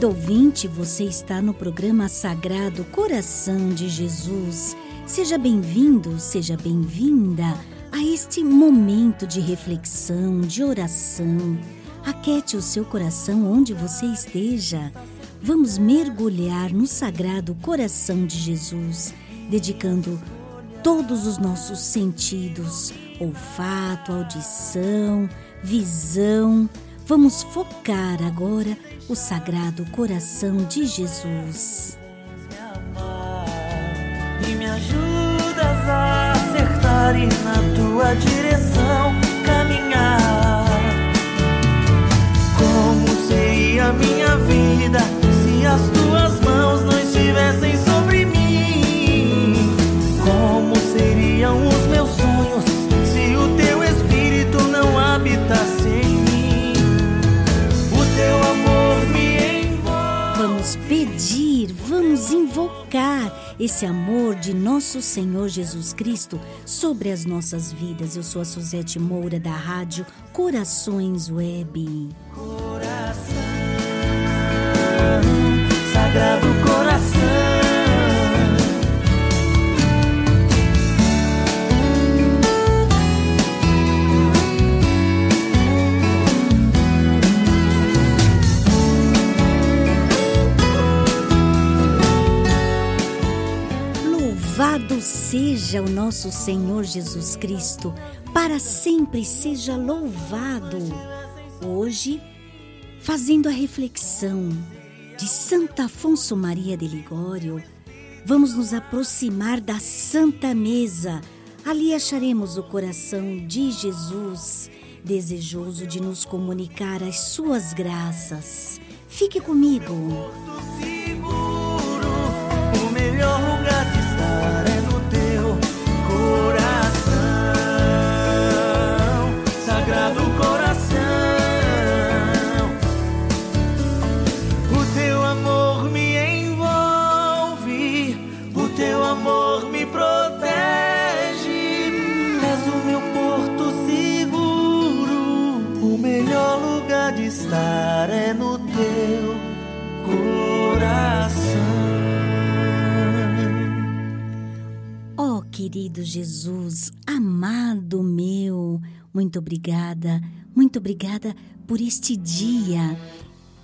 querido ouvinte, você está no programa Sagrado Coração de Jesus. Seja bem-vindo, seja bem-vinda a este momento de reflexão, de oração. Aquete o seu coração onde você esteja. Vamos mergulhar no Sagrado Coração de Jesus, dedicando todos os nossos sentidos olfato, audição, visão. Vamos focar agora o Sagrado Coração de Jesus. e me ajudas a acertar e na tua direção caminhar. Como seria minha vida se as tuas mãos não estivessem sobre invocar esse amor de nosso Senhor Jesus Cristo sobre as nossas vidas. Eu sou a Suzete Moura da Rádio Corações Web. coração, sagrado coração. Seja o nosso Senhor Jesus Cristo, para sempre seja louvado. Hoje, fazendo a reflexão de Santo Afonso Maria de Ligório, vamos nos aproximar da Santa Mesa. Ali acharemos o coração de Jesus, desejoso de nos comunicar as suas graças. Fique comigo. Querido Jesus, amado meu, muito obrigada, muito obrigada por este dia.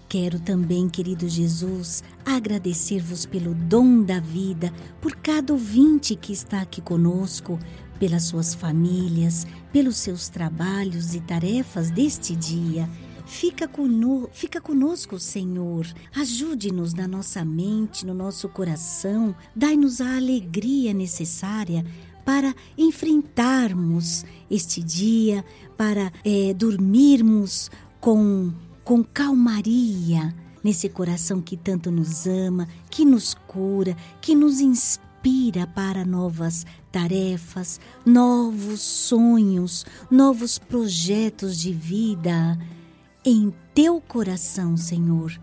Quero também, querido Jesus, agradecer-vos pelo dom da vida, por cada ouvinte que está aqui conosco, pelas suas famílias, pelos seus trabalhos e tarefas deste dia. Fica, fica conosco, Senhor. Ajude-nos na nossa mente, no nosso coração. Dai-nos a alegria necessária para enfrentarmos este dia, para eh, dormirmos com, com calmaria nesse coração que tanto nos ama, que nos cura, que nos inspira para novas tarefas, novos sonhos, novos projetos de vida em teu coração, Senhor.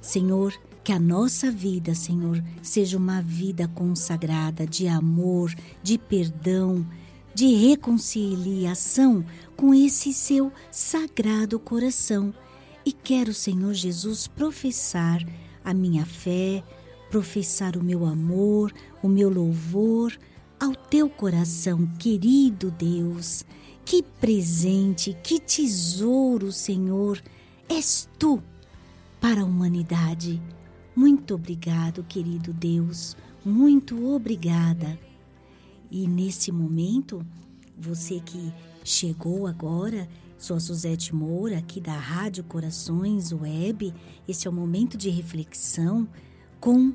Senhor, que a nossa vida, Senhor, seja uma vida consagrada de amor, de perdão, de reconciliação com esse seu sagrado coração. E quero, Senhor Jesus, professar a minha fé, professar o meu amor, o meu louvor ao teu coração, querido Deus. Que presente, que tesouro, Senhor, és tu para a humanidade. Muito obrigado, querido Deus, muito obrigada. E nesse momento, você que chegou agora, sou a Suzete Moura, aqui da Rádio Corações Web. Este é o momento de reflexão com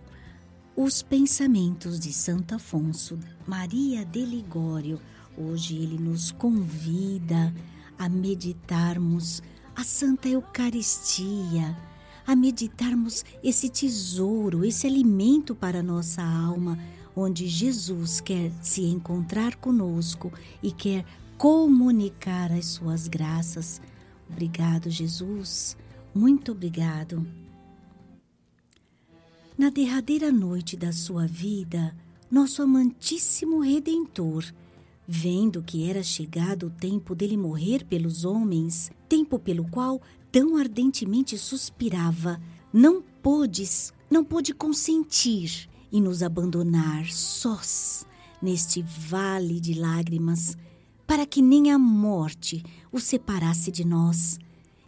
os pensamentos de Santo Afonso Maria de Ligório. Hoje ele nos convida a meditarmos a Santa Eucaristia, a meditarmos esse tesouro, esse alimento para nossa alma, onde Jesus quer se encontrar conosco e quer comunicar as suas graças. Obrigado, Jesus. Muito obrigado. Na derradeira noite da sua vida, nosso amantíssimo Redentor, vendo que era chegado o tempo dele morrer pelos homens, tempo pelo qual tão ardentemente suspirava, não pôde, não pôde consentir e nos abandonar sós neste vale de lágrimas, para que nem a morte o separasse de nós.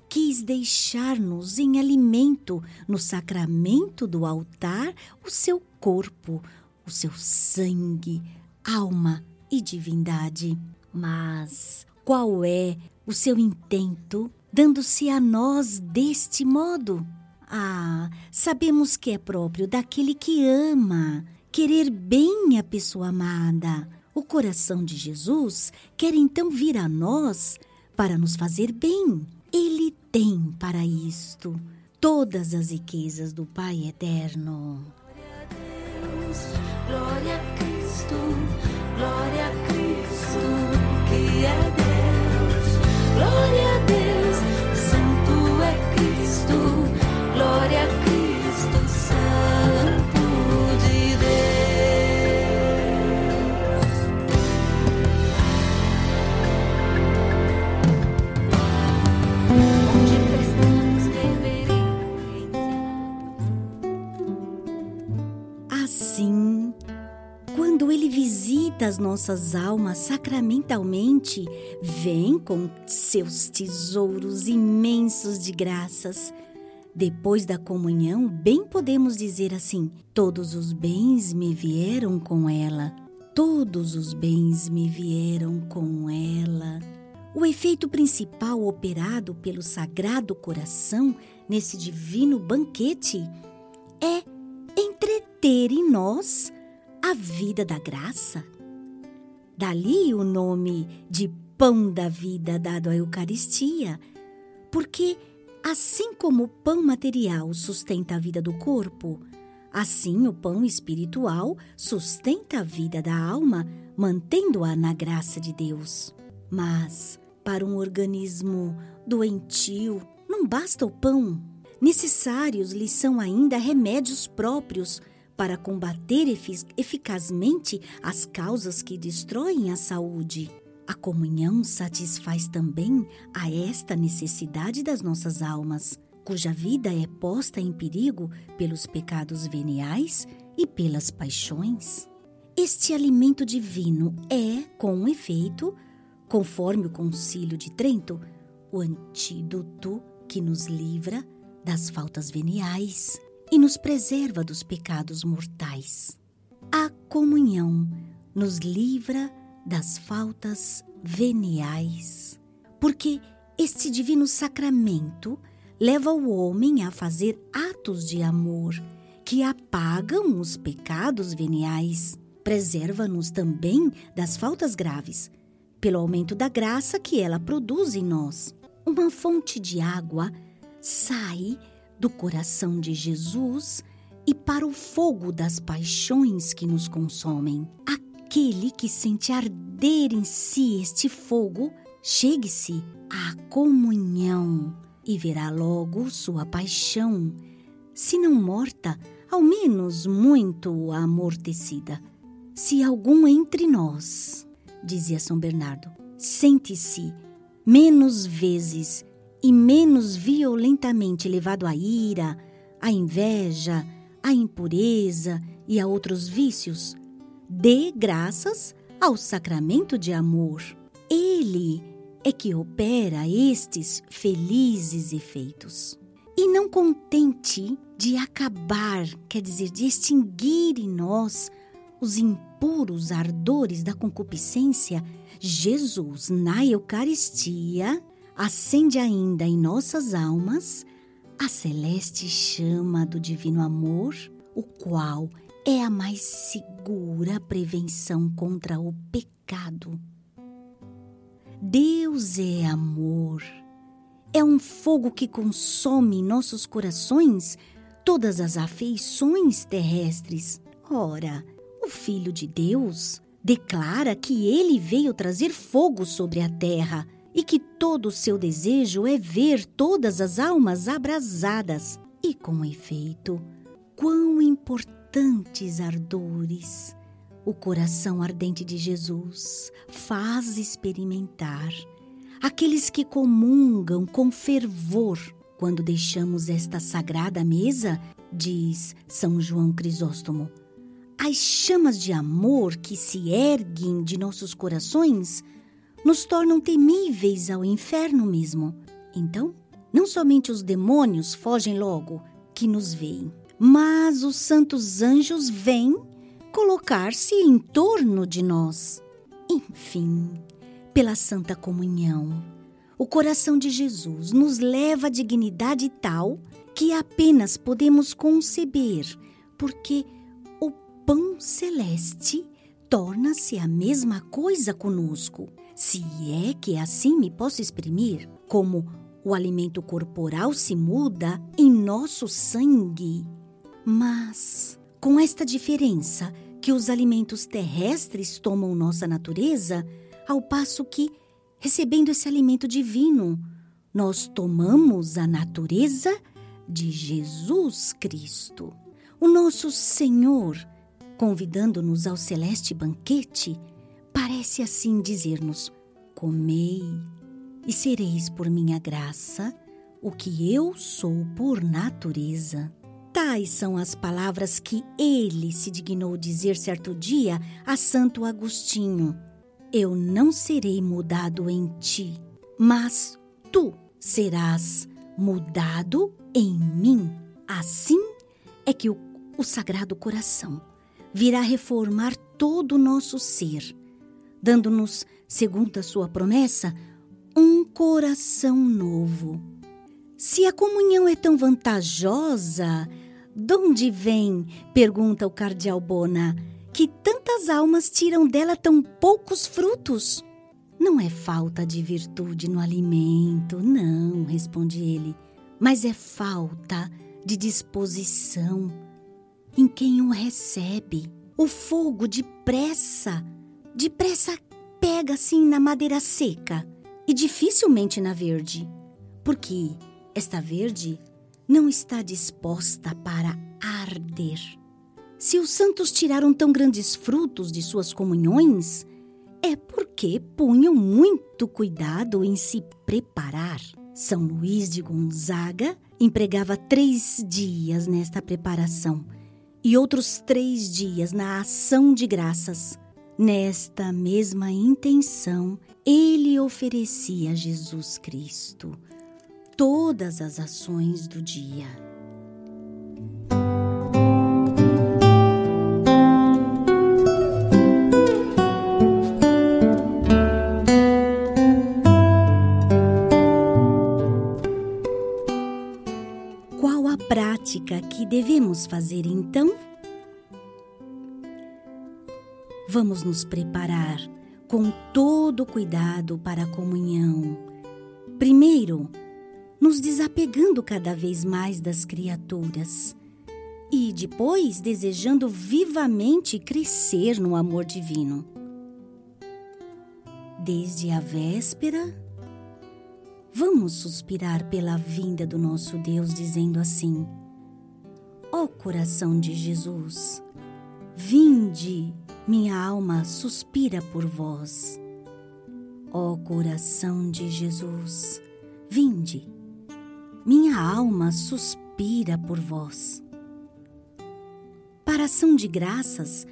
Quis deixar-nos em alimento no sacramento do altar o seu corpo, o seu sangue, alma e divindade. Mas qual é o seu intento dando-se a nós deste modo? Ah, sabemos que é próprio daquele que ama, querer bem a pessoa amada. O coração de Jesus quer então vir a nós para nos fazer bem. Ele tem para isto todas as riquezas do Pai eterno. Glória a Cristo, glória a Cristo, que é Deus. Glória a Deus, visita as nossas almas sacramentalmente, vem com seus tesouros imensos de graças. Depois da comunhão, bem podemos dizer assim: todos os bens me vieram com ela. Todos os bens me vieram com ela. O efeito principal operado pelo Sagrado Coração nesse divino banquete é entreter em nós a vida da graça. Dali o nome de pão da vida dado à Eucaristia, porque assim como o pão material sustenta a vida do corpo, assim o pão espiritual sustenta a vida da alma, mantendo-a na graça de Deus. Mas para um organismo doentio, não basta o pão. Necessários lhe são ainda remédios próprios para combater eficazmente as causas que destroem a saúde. A comunhão satisfaz também a esta necessidade das nossas almas, cuja vida é posta em perigo pelos pecados veniais e pelas paixões. Este alimento divino é, com efeito, conforme o Concílio de Trento, o antídoto que nos livra das faltas veniais e nos preserva dos pecados mortais. A comunhão nos livra das faltas veniais, porque este divino sacramento leva o homem a fazer atos de amor que apagam os pecados veniais. Preserva-nos também das faltas graves, pelo aumento da graça que ela produz em nós. Uma fonte de água sai do coração de Jesus e para o fogo das paixões que nos consomem. Aquele que sente arder em si este fogo, chegue-se à comunhão e verá logo sua paixão, se não morta, ao menos muito amortecida. Se algum entre nós, dizia São Bernardo, sente-se menos vezes e menos violentamente levado à ira, à inveja, à impureza e a outros vícios, dê graças ao sacramento de amor. Ele é que opera estes felizes efeitos. E não contente de acabar, quer dizer, de extinguir em nós os impuros ardores da concupiscência, Jesus, na Eucaristia, acende ainda em nossas almas a celeste chama do divino amor, o qual é a mais segura prevenção contra o pecado. Deus é amor. É um fogo que consome em nossos corações todas as afeições terrestres. Ora, o Filho de Deus declara que ele veio trazer fogo sobre a terra e que todo o seu desejo é ver todas as almas abrasadas. E com efeito, quão importantes ardores o coração ardente de Jesus faz experimentar aqueles que comungam com fervor quando deixamos esta sagrada mesa, diz São João Crisóstomo. As chamas de amor que se erguem de nossos corações nos tornam temíveis ao inferno mesmo. Então, não somente os demônios fogem logo que nos veem, mas os santos anjos vêm colocar-se em torno de nós. Enfim, pela Santa Comunhão, o coração de Jesus nos leva à dignidade tal que apenas podemos conceber, porque o pão celeste torna-se a mesma coisa conosco, se é que assim me posso exprimir, como o alimento corporal se muda em nosso sangue. Mas, com esta diferença, que os alimentos terrestres tomam nossa natureza, ao passo que, recebendo esse alimento divino, nós tomamos a natureza de Jesus Cristo. O nosso Senhor, convidando-nos ao celeste banquete, parece assim dizer-nos: Comei e sereis por minha graça o que eu sou por natureza. Tais são as palavras que ele se dignou dizer certo dia a Santo Agostinho: Eu não serei mudado em ti, mas tu serás mudado em mim. Assim é que o, o Sagrado Coração virá reformar todo o nosso ser, dando-nos, segundo a sua promessa, um coração novo. Se a comunhão é tão vantajosa, de onde vem, pergunta o cardeal Bona, que tantas almas tiram dela tão poucos frutos? Não é falta de virtude no alimento, não, responde ele, mas é falta de disposição em quem o recebe. O fogo depressa, depressa pega assim na madeira seca e dificilmente na verde, porque esta verde não está disposta para arder. Se os santos tiraram tão grandes frutos de suas comunhões, é porque punham muito cuidado em se preparar. São Luís de Gonzaga empregava três dias nesta preparação e outros três dias na ação de graças. Nesta mesma intenção, ele oferecia a Jesus Cristo todas as ações do dia. Qual a prática que devemos fazer então? Vamos nos preparar com todo cuidado para a comunhão. Primeiro, nos desapegando cada vez mais das criaturas e depois desejando vivamente crescer no amor divino. Desde a véspera, vamos suspirar pela vinda do nosso Deus, dizendo assim: Ó oh, coração de Jesus, vinde, suspira por vós. Ó coração de Jesus, vinde minha alma suspira por vós. Para ação de graças,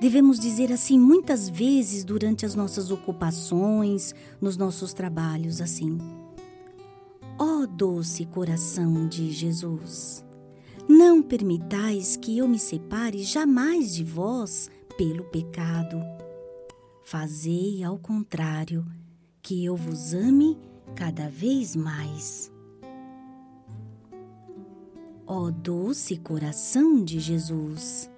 Devemos dizer assim muitas vezes durante as nossas ocupações, nos nossos trabalhos, assim: Ó doce coração de Jesus, não permitais que eu me separe jamais de vós pelo pecado. Fazei ao contrário, que eu vos ame cada vez mais. Ó doce coração de Jesus,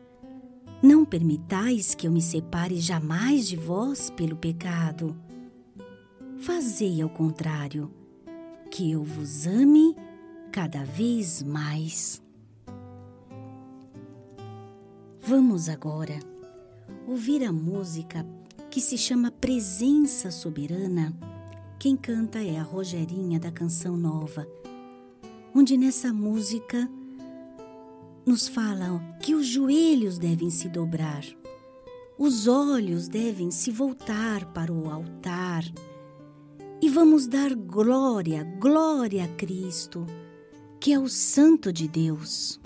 não permitais que eu me separe jamais de vós pelo pecado. Fazei ao contrário, que eu vos ame cada vez mais. Vamos agora ouvir a música que se chama Presença Soberana. Quem canta é a Rogerinha da Canção Nova, onde nessa música nos falam que os joelhos devem se dobrar, os olhos devem se voltar para o altar e vamos dar glória, glória a Cristo, que é o Santo de Deus.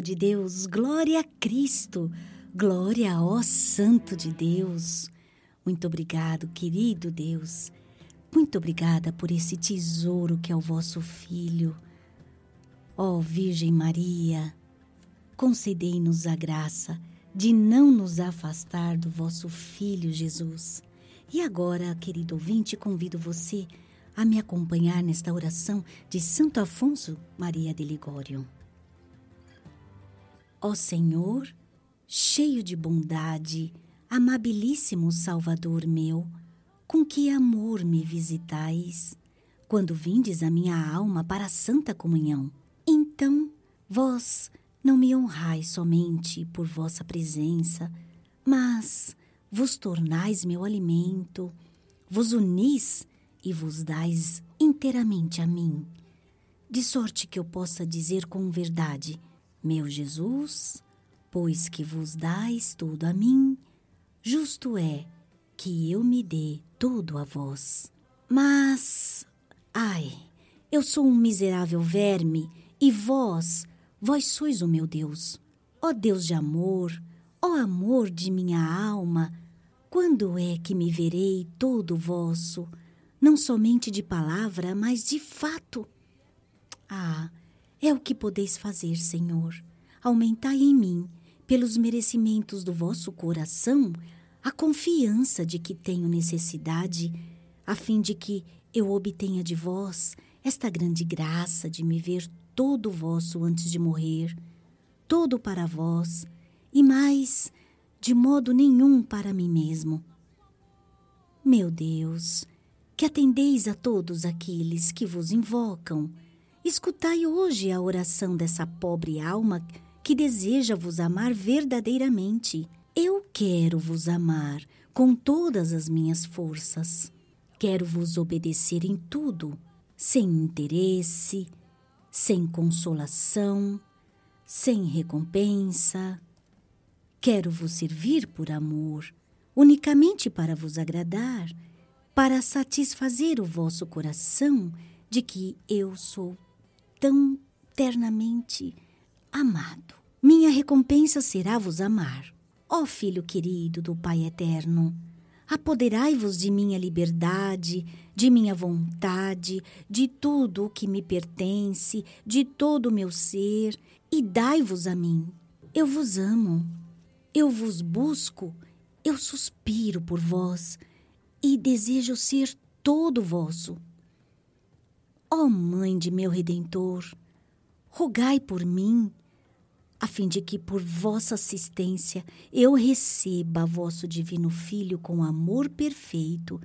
Santo de Deus, glória a Cristo, glória, ó Santo de Deus. Muito obrigado, querido Deus. Muito obrigada por esse tesouro que é o vosso Filho. Ó Virgem Maria, concedei-nos a graça de não nos afastar do vosso Filho Jesus. E agora, querido ouvinte, convido você a me acompanhar nesta oração de Santo Afonso Maria de Ligório. Ó Senhor, cheio de bondade, amabilíssimo Salvador meu, com que amor me visitais, quando vindes a minha alma para a santa comunhão. Então, vós não me honrais somente por vossa presença, mas vos tornais meu alimento, vos unis e vos dais inteiramente a mim, de sorte que eu possa dizer com verdade: Meu Jesus, pois que vos dais tudo a mim, justo é que eu me dê tudo a vós. Mas, ai, eu sou um miserável verme e vós, vós sois o meu Deus. Ó Deus de amor, ó amor de minha alma, quando é que me verei todo vosso? não somente de palavra, mas de fato. Ah, é o que podeis fazer, Senhor. Aumentai em mim, pelos merecimentos do vosso coração, a confiança de que tenho necessidade, a fim de que eu obtenha de vós esta grande graça de me ver todo vosso antes de morrer, todo para vós, e mais, de modo nenhum para mim mesmo. Meu Deus, que atendeis a todos aqueles que vos invocam. Escutai hoje a oração dessa pobre alma que deseja vos amar verdadeiramente. Eu quero vos amar com todas as minhas forças. Quero vos obedecer em tudo, sem interesse, sem consolação, sem recompensa. Quero vos servir por amor, unicamente para vos agradar para satisfazer o vosso coração de que eu sou tão ternamente amado. Minha recompensa será vos amar. Ó Filho querido do Pai eterno, apoderai-vos de minha liberdade, de minha vontade, de tudo o que me pertence, de todo o meu ser, e dai-vos a mim. Eu vos amo, eu vos busco, eu suspiro por vós e desejo ser todo vosso. Ó Mãe de meu Redentor, rogai por mim, a fim de que por vossa assistência eu receba vosso divino Filho com amor perfeito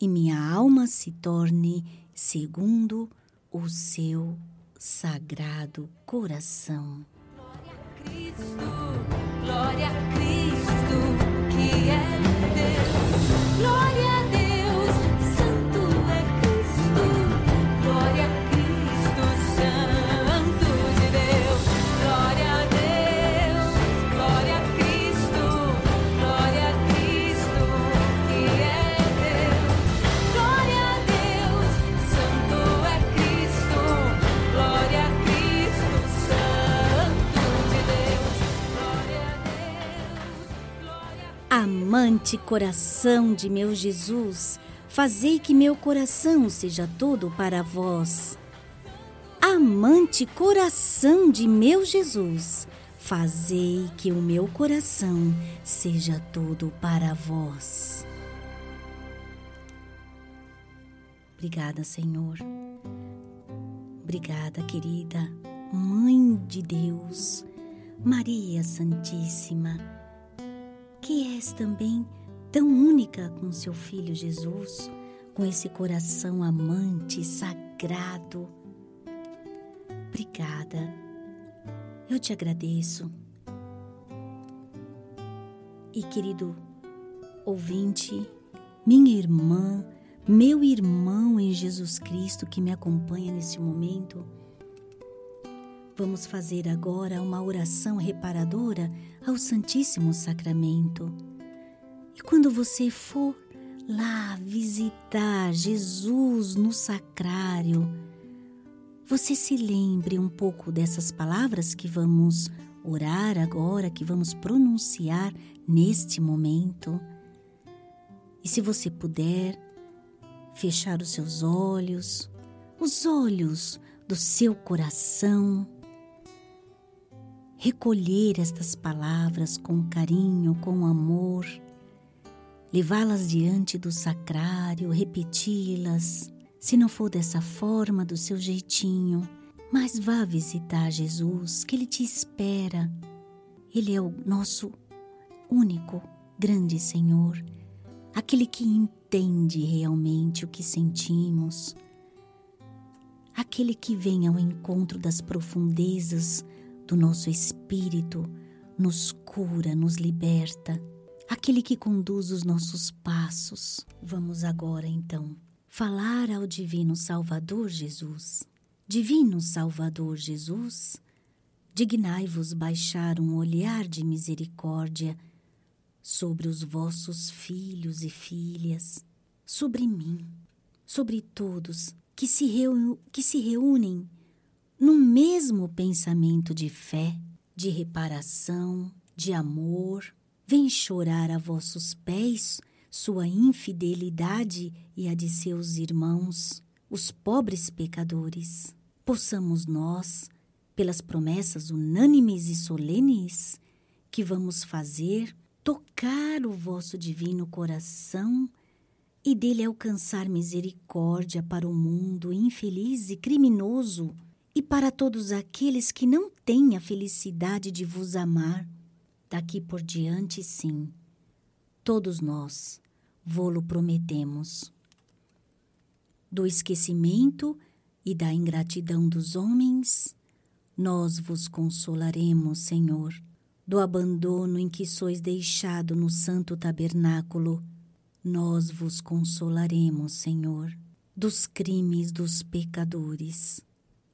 e minha alma se torne segundo o seu sagrado coração. Glória a Cristo, glória a Cristo, que é Deus. Glória Amante coração de meu Jesus, fazei que meu coração seja todo para vós. Amante coração de meu Jesus, fazei que o meu coração seja todo para vós. Obrigada, Senhor. Obrigada, querida Mãe de Deus, Maria Santíssima que és também tão única com seu filho Jesus, com esse coração amante, sagrado. Obrigada. Eu te agradeço. E querido ouvinte, minha irmã, meu irmão em Jesus Cristo que me acompanha nesse momento, Vamos fazer agora uma oração reparadora ao Santíssimo Sacramento. E quando você for lá visitar Jesus no sacrário, você se lembre um pouco dessas palavras que vamos orar agora, que vamos pronunciar neste momento. E se você puder, fechar os seus olhos, os olhos do seu coração, recolher estas palavras com carinho, com amor, levá-las diante do sacrário, repeti-las. Se não for dessa forma, do seu jeitinho, mas vá visitar Jesus, que Ele te espera. Ele é o nosso único grande Senhor, aquele que entende realmente o que sentimos, aquele que vem ao encontro das profundezas do nosso espírito, nos cura, nos liberta, aquele que conduz os nossos passos. Vamos agora então falar ao Divino Salvador Jesus. Divino Salvador Jesus, dignai-vos baixar um olhar de misericórdia sobre os vossos filhos e filhas, sobre mim, sobre todos que se, reu que se reúnem num mesmo pensamento de fé, de reparação, de amor. Vem chorar a vossos pés sua infidelidade e a de seus irmãos, os pobres pecadores possamos nós, pelas promessas unânimes e solenes que vamos fazer, tocar o vosso divino coração e dele alcançar misericórdia para o mundo infeliz e criminoso e para todos aqueles que não têm a felicidade de vos amar. Daqui por diante, sim, todos nós vô-lo prometemos. Do esquecimento e da ingratidão dos homens, nós vos consolaremos, Senhor, do abandono em que sois deixado no santo tabernáculo, nós vos consolaremos, Senhor, dos crimes dos pecadores,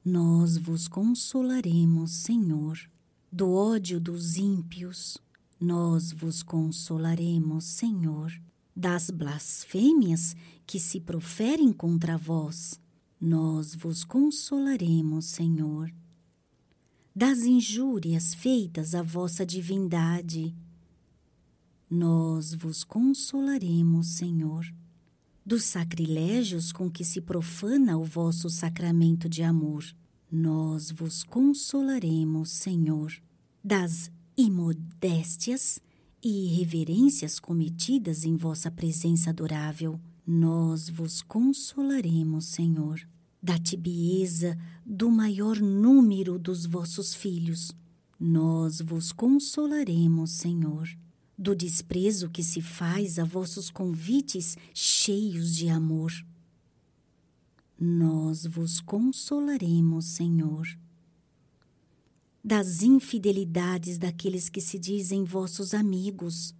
nós vos consolaremos, Senhor, do ódio dos ímpios, nós vos consolaremos, Senhor, das blasfêmias que se proferem contra vós, nós vos consolaremos, Senhor. Das injúrias feitas à vossa divindade, nós vos consolaremos, Senhor. Dos sacrilégios com que se profana o vosso sacramento de amor, nós vos consolaremos, Senhor. Das imodéstias e irreverências cometidas em vossa presença adorável, nós vos consolaremos, Senhor da tibieza do maior número dos vossos filhos. Nós vos consolaremos, Senhor, do desprezo que se faz a vossos convites cheios de amor. Nós vos consolaremos, Senhor, das infidelidades daqueles que se dizem vossos amigos.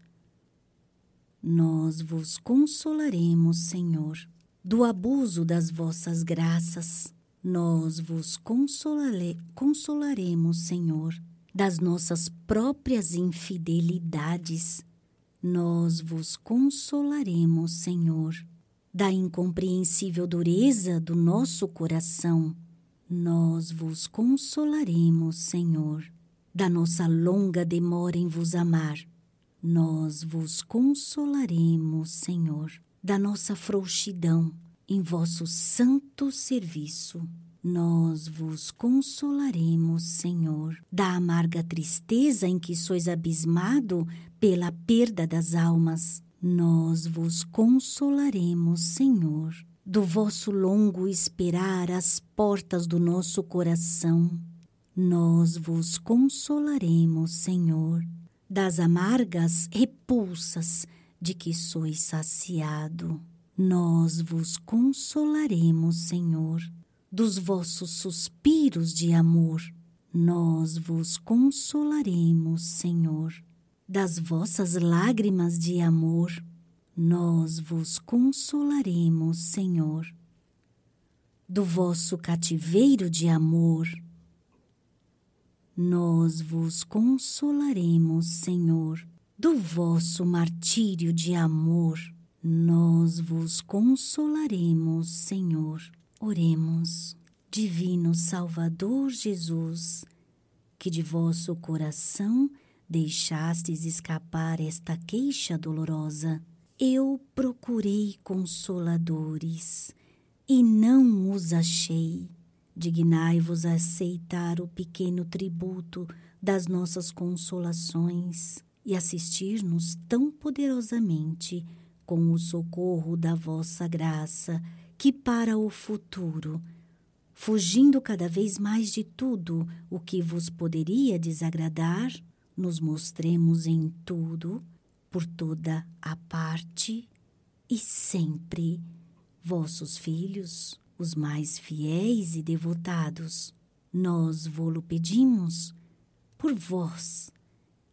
Nós vos consolaremos, Senhor do abuso das vossas graças. Nós vos consolare, consolaremos, Senhor, das nossas próprias infidelidades. Nós vos consolaremos, Senhor, da incompreensível dureza do nosso coração. Nós vos consolaremos, Senhor, da nossa longa demora em vos amar. Nós vos consolaremos, Senhor da nossa frouxidão em vosso santo serviço. Nós vos consolaremos, Senhor, da amarga tristeza em que sois abismado pela perda das almas. Nós vos consolaremos, Senhor, do vosso longo esperar às portas do nosso coração. Nós vos consolaremos, Senhor, das amargas repulsas de que sois saciado. Nós vos consolaremos, Senhor, dos vossos suspiros de amor. Nós vos consolaremos, Senhor, das vossas lágrimas de amor. Nós vos consolaremos, Senhor, do vosso cativeiro de amor. Nós vos consolaremos, Senhor, do vosso martírio de amor, nós vos consolaremos, Senhor. Oremos. Divino Salvador Jesus, que de vosso coração deixastes escapar esta queixa dolorosa. Eu procurei consoladores e não os achei. Dignai-vos a aceitar o pequeno tributo das nossas consolações e assistir-nos tão poderosamente com o socorro da vossa graça, que para o futuro fugindo cada vez mais de tudo o que vos poderia desagradar, nos mostremos em tudo, por toda a parte e sempre vossos filhos, os mais fiéis e devotados. Nós vô-lo pedimos por vós,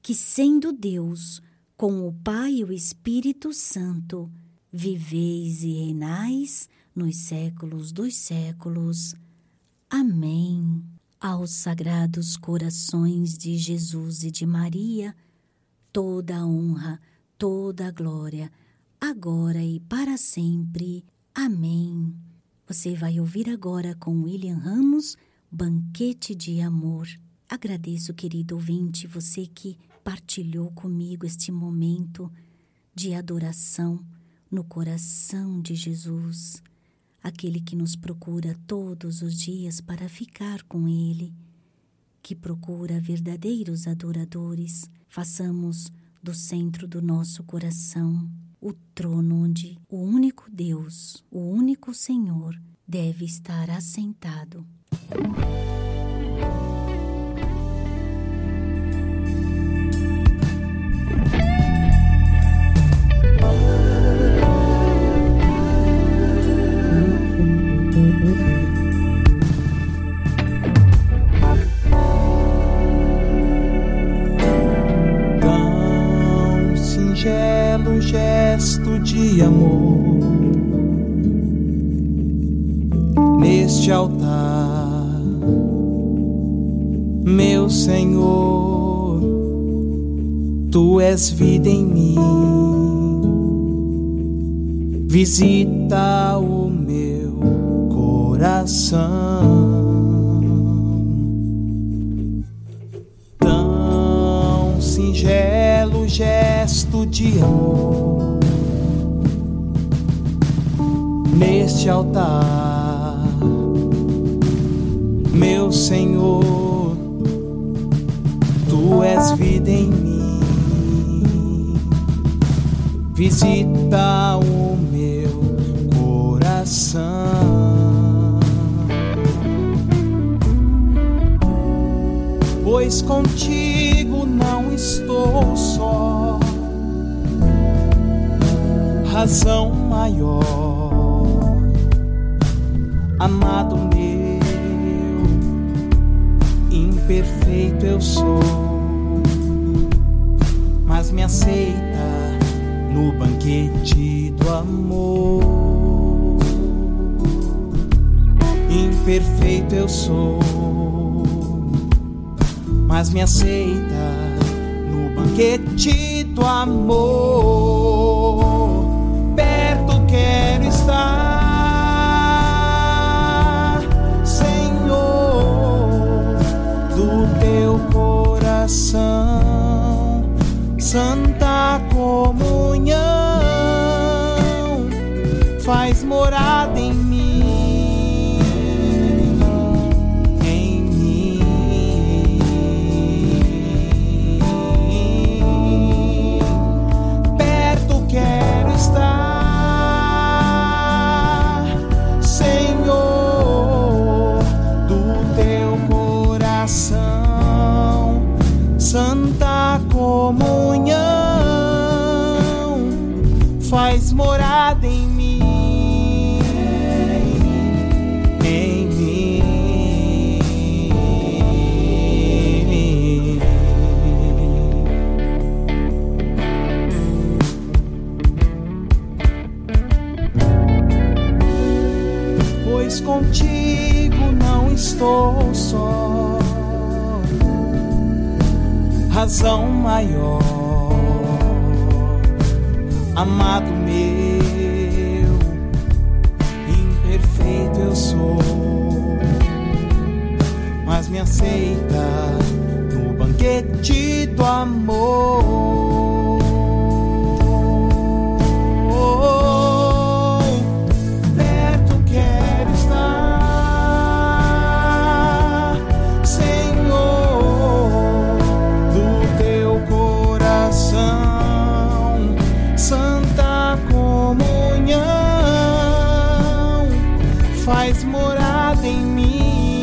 que sendo Deus, com o Pai e o Espírito Santo, viveis e reinais nos séculos dos séculos. Amém. Aos sagrados corações de Jesus e de Maria, toda a honra, toda a glória, agora e para sempre. Amém. Você vai ouvir agora com William Ramos, Banquete de Amor. Agradeço, querido ouvinte, você que partilhou comigo este momento de adoração no coração de Jesus aquele que nos procura todos os dias para ficar com Ele, que procura verdadeiros adoradores, façamos do centro do nosso coração o trono onde o único Deus, o único Senhor, deve estar assentado. Amor neste altar, meu Senhor, tu és vida em mim. Visita o meu coração. Singelo gesto de amor neste altar, meu Senhor, tu és vida em mim. Visita o meu coração. Pois contigo não estou só, razão maior, amado meu, imperfeito eu sou, mas me aceita no banquete do amor. Imperfeito eu sou, mas me aceita no banquete do amor. Perto quero estar, contigo não estou só. Razão maior, amado meu, imperfeito eu sou, mas me aceita no banquete do amor. Faz morada em mim,